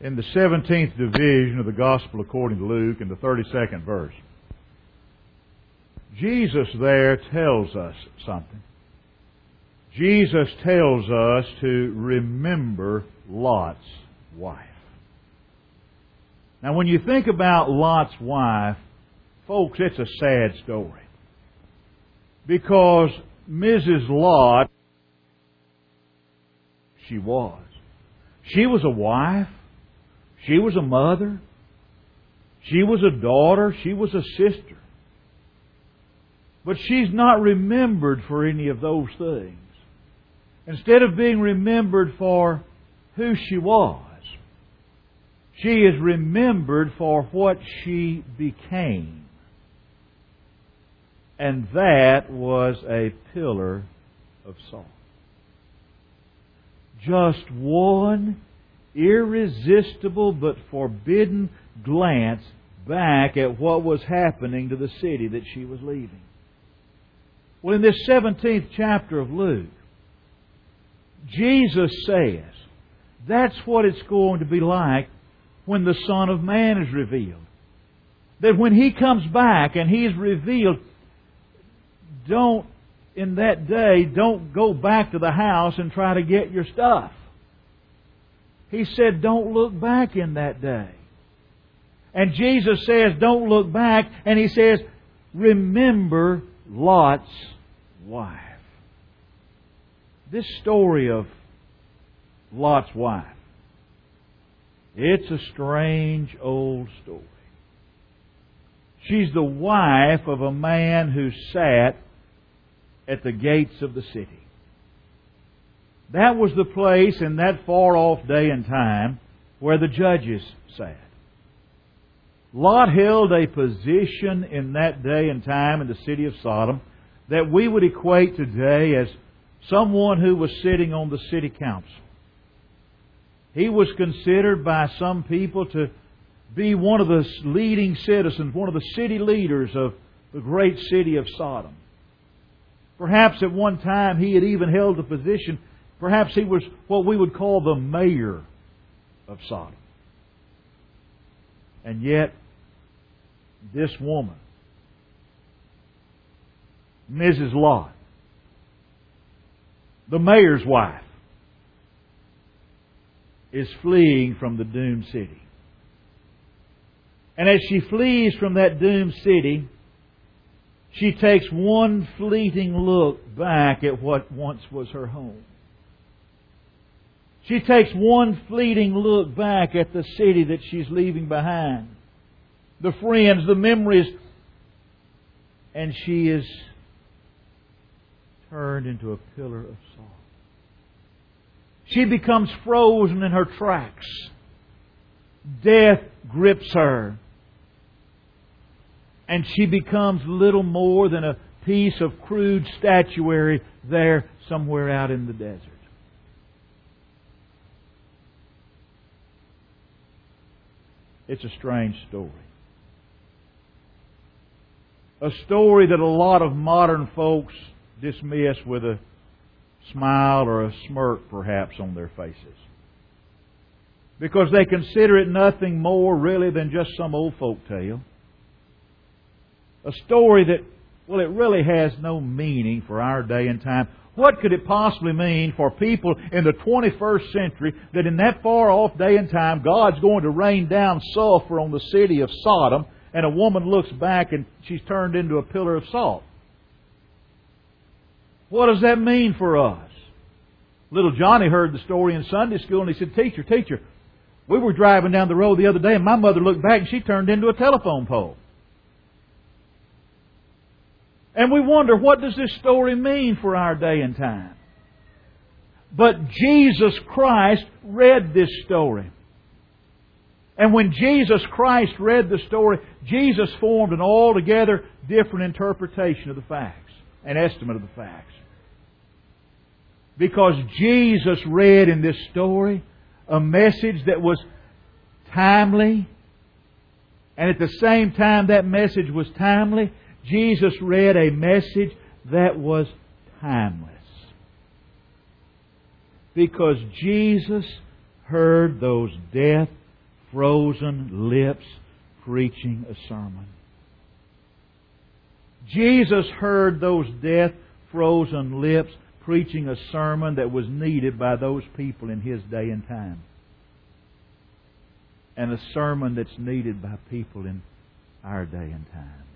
in the 17th division of the Gospel according to Luke in the 32nd verse. Jesus there tells us something. Jesus tells us to remember Lot's wife. Now when you think about Lot's wife, folks, it's a sad story. Because Mrs. Lot, she was. She was a wife. She was a mother. She was a daughter. She was a sister. But she's not remembered for any of those things. Instead of being remembered for who she was, she is remembered for what she became. And that was a pillar of salt. Just one irresistible but forbidden glance back at what was happening to the city that she was leaving. Well, in this 17th chapter of Luke, Jesus says that's what it's going to be like when the Son of Man is revealed. That when He comes back and He's revealed, don't, in that day, don't go back to the house and try to get your stuff. He said, don't look back in that day. And Jesus says, don't look back, and He says, remember Lot's wife. This story of Lot's wife, it's a strange old story. She's the wife of a man who sat at the gates of the city. That was the place in that far off day and time where the judges sat. Lot held a position in that day and time in the city of Sodom that we would equate today as someone who was sitting on the city council. He was considered by some people to be one of the leading citizens, one of the city leaders of the great city of Sodom. Perhaps at one time he had even held the position, perhaps he was what we would call the mayor of Sodom. And yet, this woman, Mrs. Lot, the mayor's wife, is fleeing from the doomed city. And as she flees from that doomed city, she takes one fleeting look back at what once was her home. She takes one fleeting look back at the city that she's leaving behind, the friends, the memories, and she is turned into a pillar of salt. She becomes frozen in her tracks. Death grips her. And she becomes little more than a piece of crude statuary there somewhere out in the desert. It's a strange story. A story that a lot of modern folks dismiss with a smile or a smirk perhaps on their faces. Because they consider it nothing more really than just some old folk tale. A story that, well, it really has no meaning for our day and time. What could it possibly mean for people in the 21st century that in that far off day and time God's going to rain down sulfur on the city of Sodom and a woman looks back and she's turned into a pillar of salt? What does that mean for us? Little Johnny heard the story in Sunday school and he said, Teacher, teacher, we were driving down the road the other day and my mother looked back and she turned into a telephone pole. And we wonder, what does this story mean for our day and time? But Jesus Christ read this story. And when Jesus Christ read the story, Jesus formed an altogether different interpretation of the facts, an estimate of the facts. Because Jesus read in this story a message that was timely, and at the same time that message was timely, Jesus read a message that was timeless. Because Jesus heard those death frozen lips preaching a sermon. Jesus heard those death frozen lips preaching a sermon that was needed by those people in his day and time. And a sermon that's needed by people in our day and time.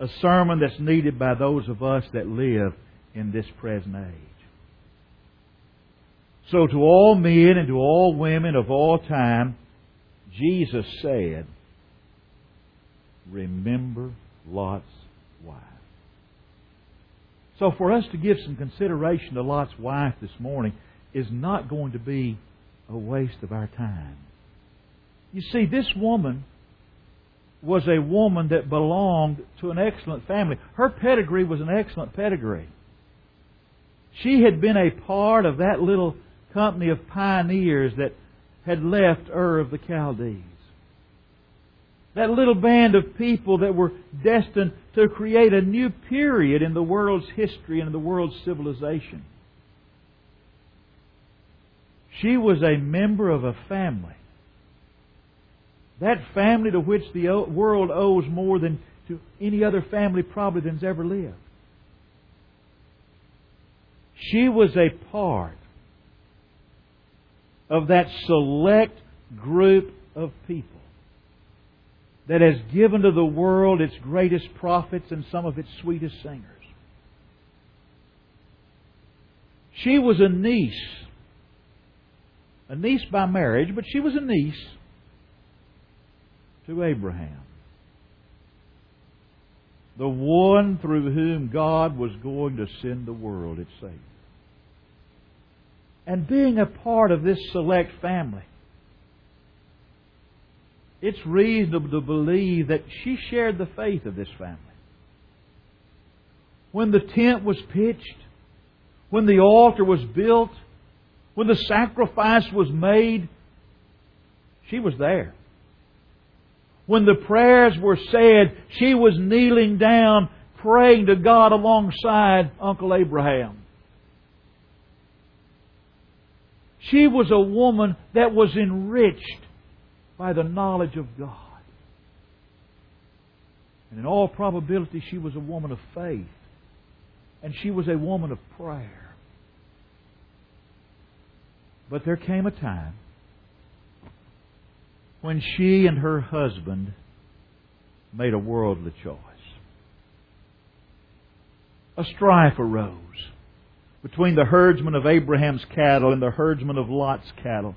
A sermon that's needed by those of us that live in this present age. So to all men and to all women of all time, Jesus said, Remember Lot's wife. So for us to give some consideration to Lot's wife this morning is not going to be a waste of our time. You see, this woman was a woman that belonged to an excellent family. Her pedigree was an excellent pedigree. She had been a part of that little company of pioneers that had left Ur of the Chaldees. That little band of people that were destined to create a new period in the world's history and in the world's civilization. She was a member of a family. That family to which the world owes more than to any other family probably than's ever lived. She was a part of that select group of people that has given to the world its greatest prophets and some of its sweetest singers. She was a niece, a niece by marriage, but she was a niece to Abraham. The one through whom God was going to send the world its Savior and being a part of this select family. It's reasonable to believe that she shared the faith of this family. When the tent was pitched, when the altar was built, when the sacrifice was made, she was there. When the prayers were said, she was kneeling down praying to God alongside Uncle Abraham. She was a woman that was enriched by the knowledge of God. And in all probability, she was a woman of faith. And she was a woman of prayer. But there came a time when she and her husband made a worldly choice. A strife arose between the herdsmen of Abraham's cattle and the herdsmen of Lot's cattle.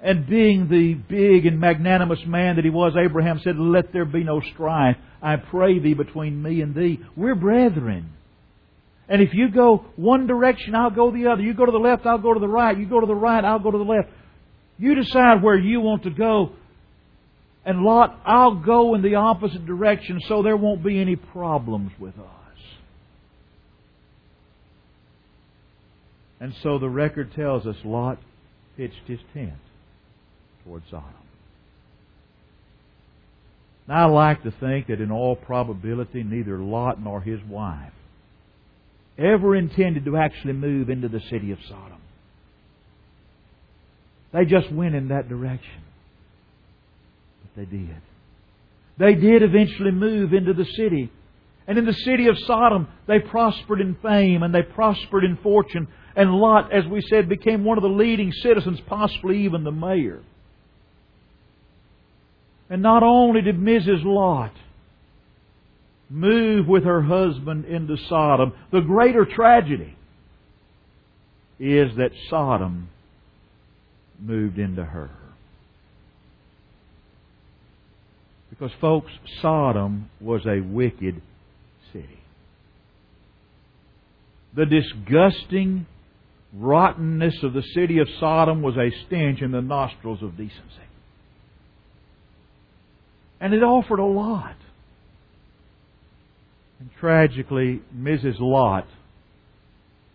And being the big and magnanimous man that he was, Abraham said, Let there be no strife. I pray thee between me and thee. We're brethren. And if you go one direction, I'll go the other. You go to the left, I'll go to the right. You go to the right, I'll go to the left. You decide where you want to go. And Lot, I'll go in the opposite direction so there won't be any problems with us. And so the record tells us Lot pitched his tent toward Sodom. Now I like to think that in all probability neither Lot nor his wife ever intended to actually move into the city of Sodom. They just went in that direction. But they did. They did eventually move into the city. And in the city of Sodom, they prospered in fame and they prospered in fortune and Lot, as we said, became one of the leading citizens, possibly even the mayor. And not only did Mrs. Lot move with her husband into Sodom, the greater tragedy is that Sodom moved into her. Because, folks, Sodom was a wicked city. The disgusting rottenness of the city of Sodom was a stench in the nostrils of decency. And it offered a lot. And tragically, Mrs. Lot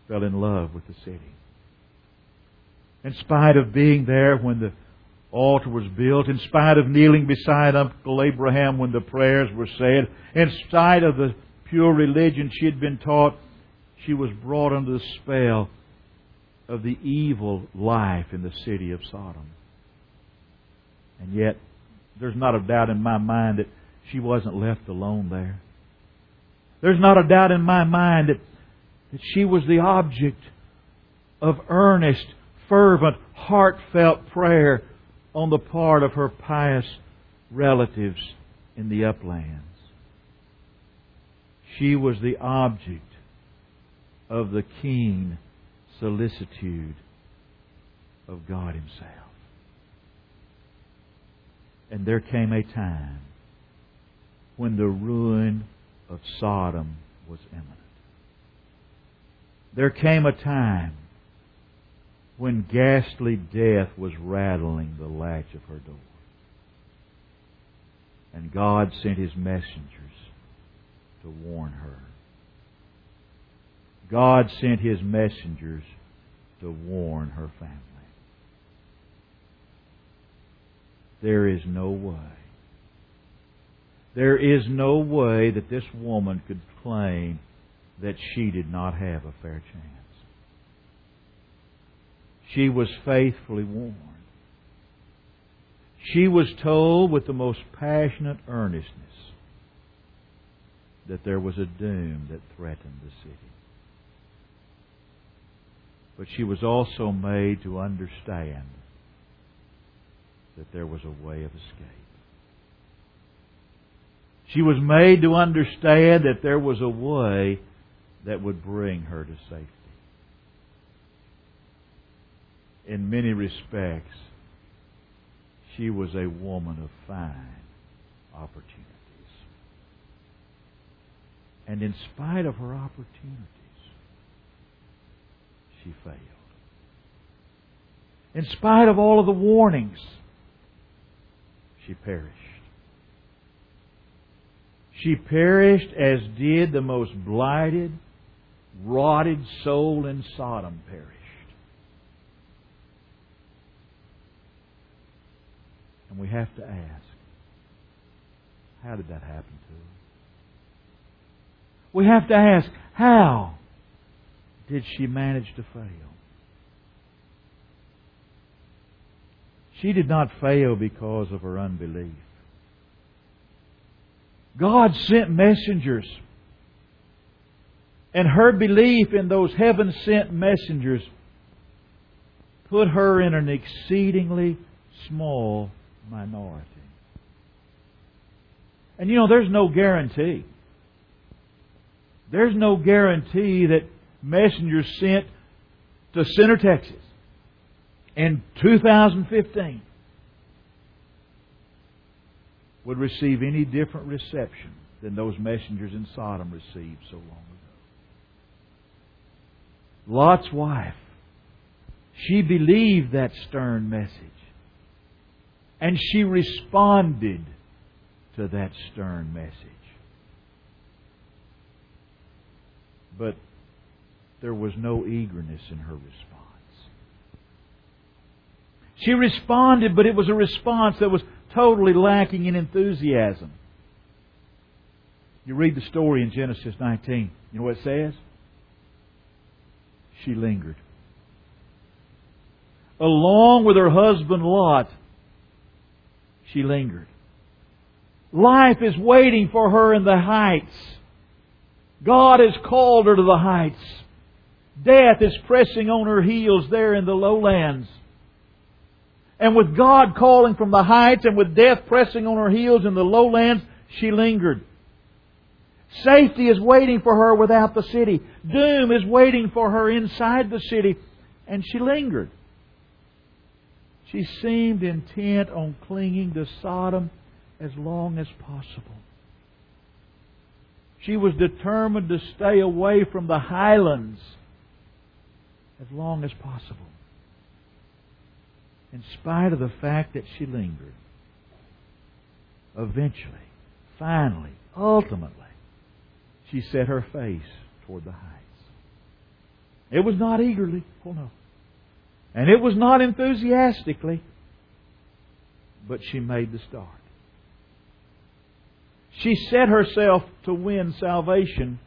fell in love with the city. In spite of being there when the altar was built, in spite of kneeling beside Uncle Abraham when the prayers were said, in spite of the pure religion she had been taught, she was brought under the spell of the evil life in the city of Sodom. And yet, there's not a doubt in my mind that she wasn't left alone there. There's not a doubt in my mind that, that she was the object of earnest, fervent, heartfelt prayer on the part of her pious relatives in the uplands. She was the object of the keen solicitude of God Himself. And there came a time when the ruin of Sodom was imminent. There came a time when ghastly death was rattling the latch of her door. And God sent His messengers to warn her. God sent His messengers to warn her family. There is no way. There is no way that this woman could claim that she did not have a fair chance. She was faithfully warned. She was told with the most passionate earnestness that there was a doom that threatened the city. But she was also made to understand that there was a way of escape. She was made to understand that there was a way that would bring her to safety in many respects, she was a woman of fine opportunities. And in spite of her opportunities, she failed. In spite of all of the warnings, she perished. She perished as did the most blighted, rotted soul in Sodom perish. And we have to ask, how did that happen to her? We have to ask, how did she manage to fail? She did not fail because of her unbelief. God sent messengers. And her belief in those heaven sent messengers put her in an exceedingly small minority. And you know, there's no guarantee. There's no guarantee that messengers sent to Center, Texas in 2015 would receive any different reception than those messengers in Sodom received so long ago. Lot's wife, she believed that stern message. And she responded to that stern message. But there was no eagerness in her response. She responded, but it was a response that was totally lacking in enthusiasm. You read the story in Genesis 19. You know what it says? She lingered. Along with her husband Lot, she lingered. Life is waiting for her in the heights. God has called her to the heights. Death is pressing on her heels there in the lowlands. And with God calling from the heights and with death pressing on her heels in the lowlands, she lingered. Safety is waiting for her without the city. Doom is waiting for her inside the city. And she lingered. She seemed intent on clinging to Sodom as long as possible. She was determined to stay away from the highlands as long as possible. In spite of the fact that she lingered, eventually, finally, ultimately, she set her face toward the heights. It was not eagerly. Oh no. And it was not enthusiastically, but she made the start. She set herself to win salvation,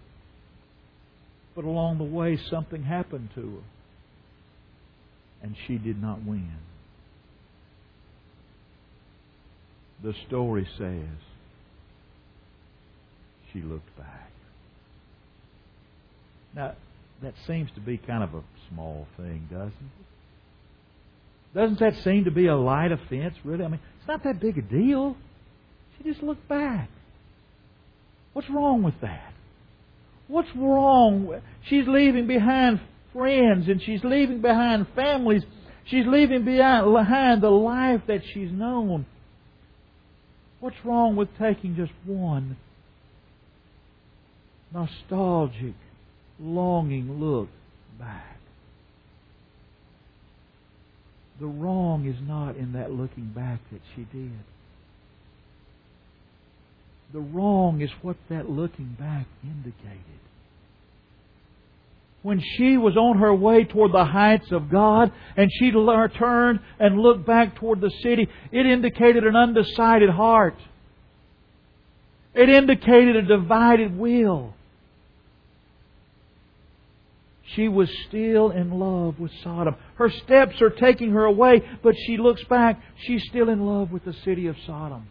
but along the way something happened to her. and she did not win. The story says she looked back. Now, that seems to be kind of a small thing, doesn't it? Doesn't that seem to be a light offense, really? I mean, it's not that big a deal. She just looked back. What's wrong with that? What's wrong? She's leaving behind friends and she's leaving behind families. She's leaving behind the life that she's known. What's wrong with taking just one nostalgic, longing look back? The wrong is not in that looking back that she did. The wrong is what that looking back indicated. When she was on her way toward the heights of God and she turned and looked back toward the city, it indicated an undecided heart. It indicated a divided will. She was still in love with Sodom. Her steps are taking her away, but she looks back. She's still in love with the city of Sodom.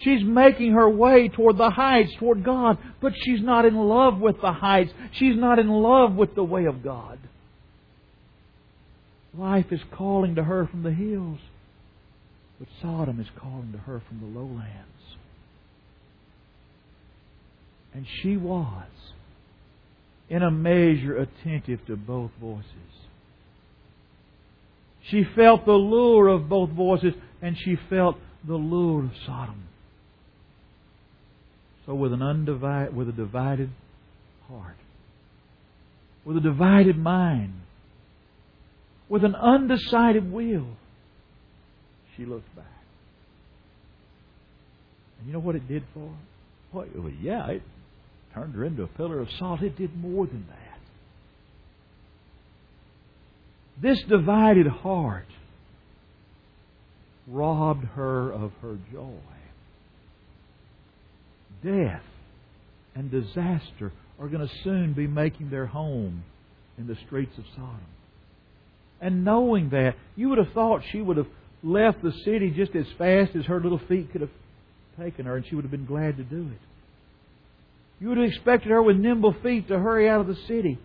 She's making her way toward the heights, toward God, but she's not in love with the heights. She's not in love with the way of God. Life is calling to her from the hills, but Sodom is calling to her from the lowlands. And she was in a measure attentive to both voices. She felt the lure of both voices, and she felt the lure of Sodom. So, with an undivided, with a divided heart, with a divided mind, with an undecided will, she looked back. And you know what it did for her? Well, yeah, it turned her into a pillar of salt. It did more than that. This divided heart robbed her of her joy. Death and disaster are going to soon be making their home in the streets of Sodom. And knowing that, you would have thought she would have left the city just as fast as her little feet could have taken her, and she would have been glad to do it. You would have expected her with nimble feet to hurry out of the city,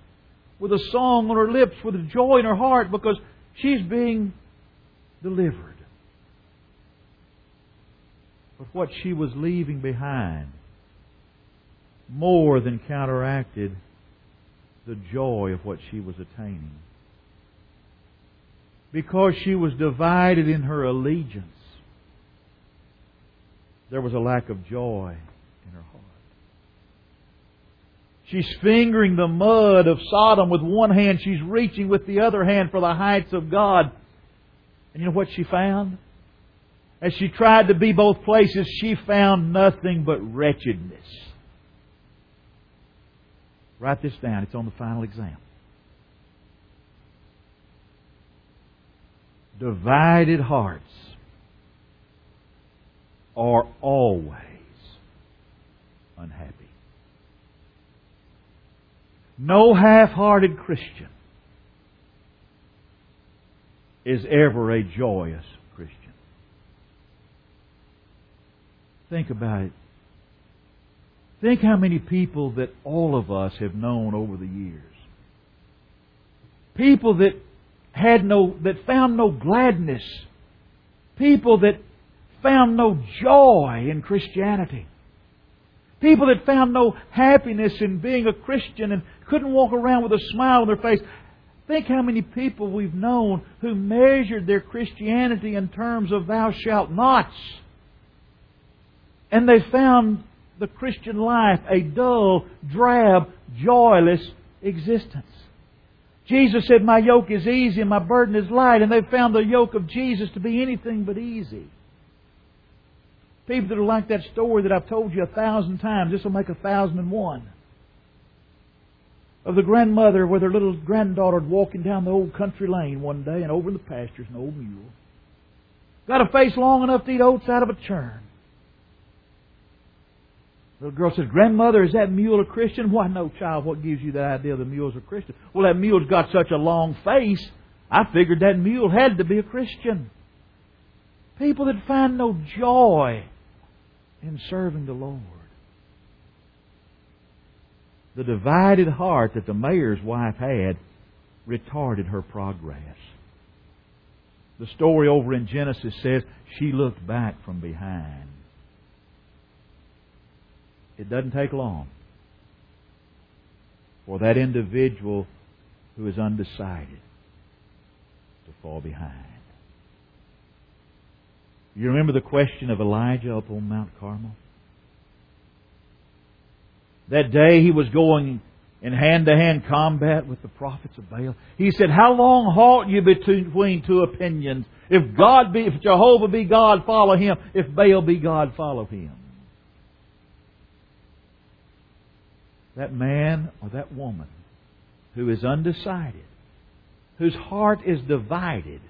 with a song on her lips, with a joy in her heart, because she's being delivered. But what she was leaving behind more than counteracted the joy of what she was attaining. Because she was divided in her allegiance, there was a lack of joy in her heart. She's fingering the mud of Sodom with one hand. She's reaching with the other hand for the heights of God. And you know what she found? As she tried to be both places, she found nothing but wretchedness. Write this down. It's on the final exam. Divided hearts are always unhappy. No half hearted Christian is ever a joyous Christian. Think about it. Think how many people that all of us have known over the years. People that had no, that found no gladness. People that found no joy in Christianity. People that found no happiness in being a Christian and couldn't walk around with a smile on their face. Think how many people we've known who measured their Christianity in terms of thou shalt nots. And they found the Christian life a dull, drab, joyless existence. Jesus said, My yoke is easy and my burden is light, and they found the yoke of Jesus to be anything but easy. People that are like that story that I've told you a thousand times, this will make a thousand and one. Of the grandmother with her little granddaughter walking down the old country lane one day and over in the pastures an old mule. Got a face long enough to eat oats out of a churn. The girl says, Grandmother, is that mule a Christian? Why, no, child. What gives you that idea the mule's a Christian? Well, that mule's got such a long face. I figured that mule had to be a Christian. People that find no joy in serving the Lord. The divided heart that the mayor's wife had retarded her progress. The story over in Genesis says she looked back from behind. It doesn't take long for that individual who is undecided to fall behind. You remember the question of Elijah up on Mount Carmel? That day he was going in hand to hand combat with the prophets of Baal. He said, How long halt you between two opinions? If God be, if Jehovah be God, follow him. If Baal be God, follow him. That man or that woman who is undecided, whose heart is divided,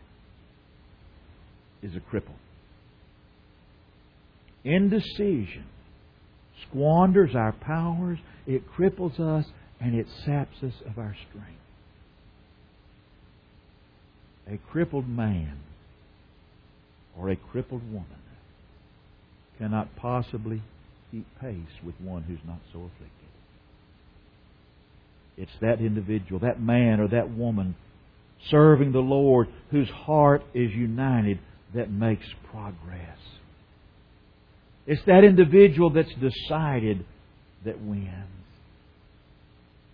is a cripple. Indecision squanders our powers, it cripples us, and it saps us of our strength. A crippled man or a crippled woman cannot possibly keep pace with one who's not so afflicted. It's that individual, that man or that woman serving the Lord whose heart is united that makes progress. It's that individual that's decided that wins.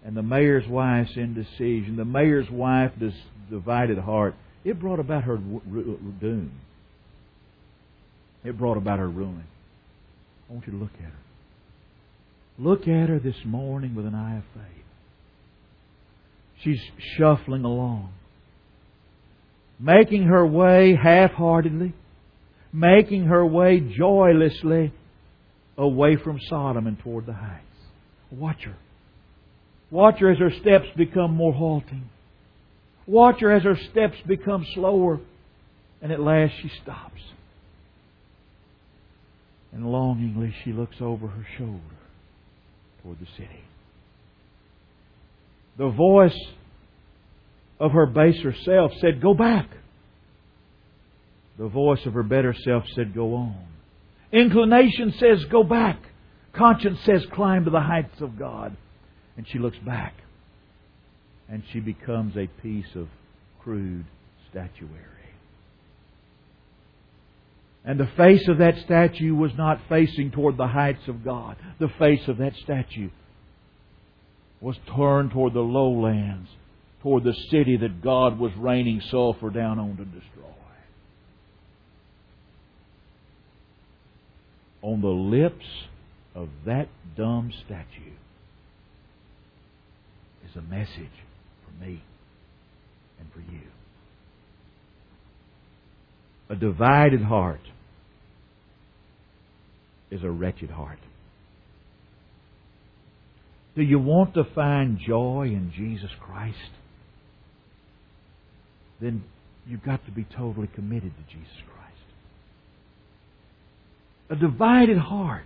And the mayor's wife's indecision, the mayor's wife's divided heart, it brought about her doom. It brought about her ruin. I want you to look at her. Look at her this morning with an eye of faith. She's shuffling along, making her way half heartedly making her way joylessly away from Sodom and toward the heights. Watch her. Watch her as her steps become more halting. Watch her as her steps become slower. And at last she stops. And longingly she looks over her shoulder toward the city. The voice of her baser self said, Go back. The voice of her better self said, Go on. Inclination says, Go back. Conscience says, Climb to the heights of God. And she looks back. And she becomes a piece of crude statuary. And the face of that statue was not facing toward the heights of God. The face of that statue was turned toward the lowlands, toward the city that God was raining sulfur down on to destroy. On the lips of that dumb statue is a message for me and for you. A divided heart is a wretched heart. Do you want to find joy in Jesus Christ? Then you've got to be totally committed to Jesus Christ. A divided heart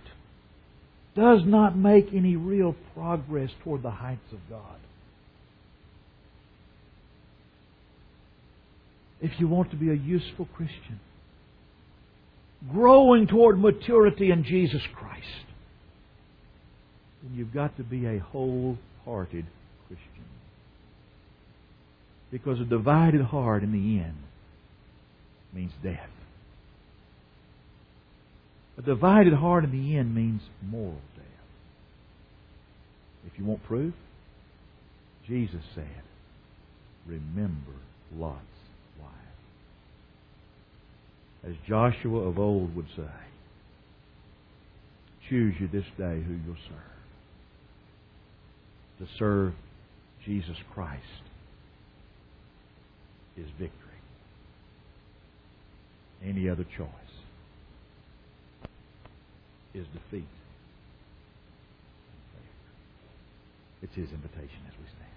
does not make any real progress toward the heights of God. If you want to be a useful Christian, growing toward maturity in Jesus Christ, then you've got to be a wholehearted Christian. Because a divided heart in the end means death. A divided heart in the end means moral death. If you want proof, Jesus said, Remember Lot's wife. As Joshua of old would say, choose you this day who you'll serve. To serve Jesus Christ is victory. Any other choice is defeat. It's His invitation as we stand.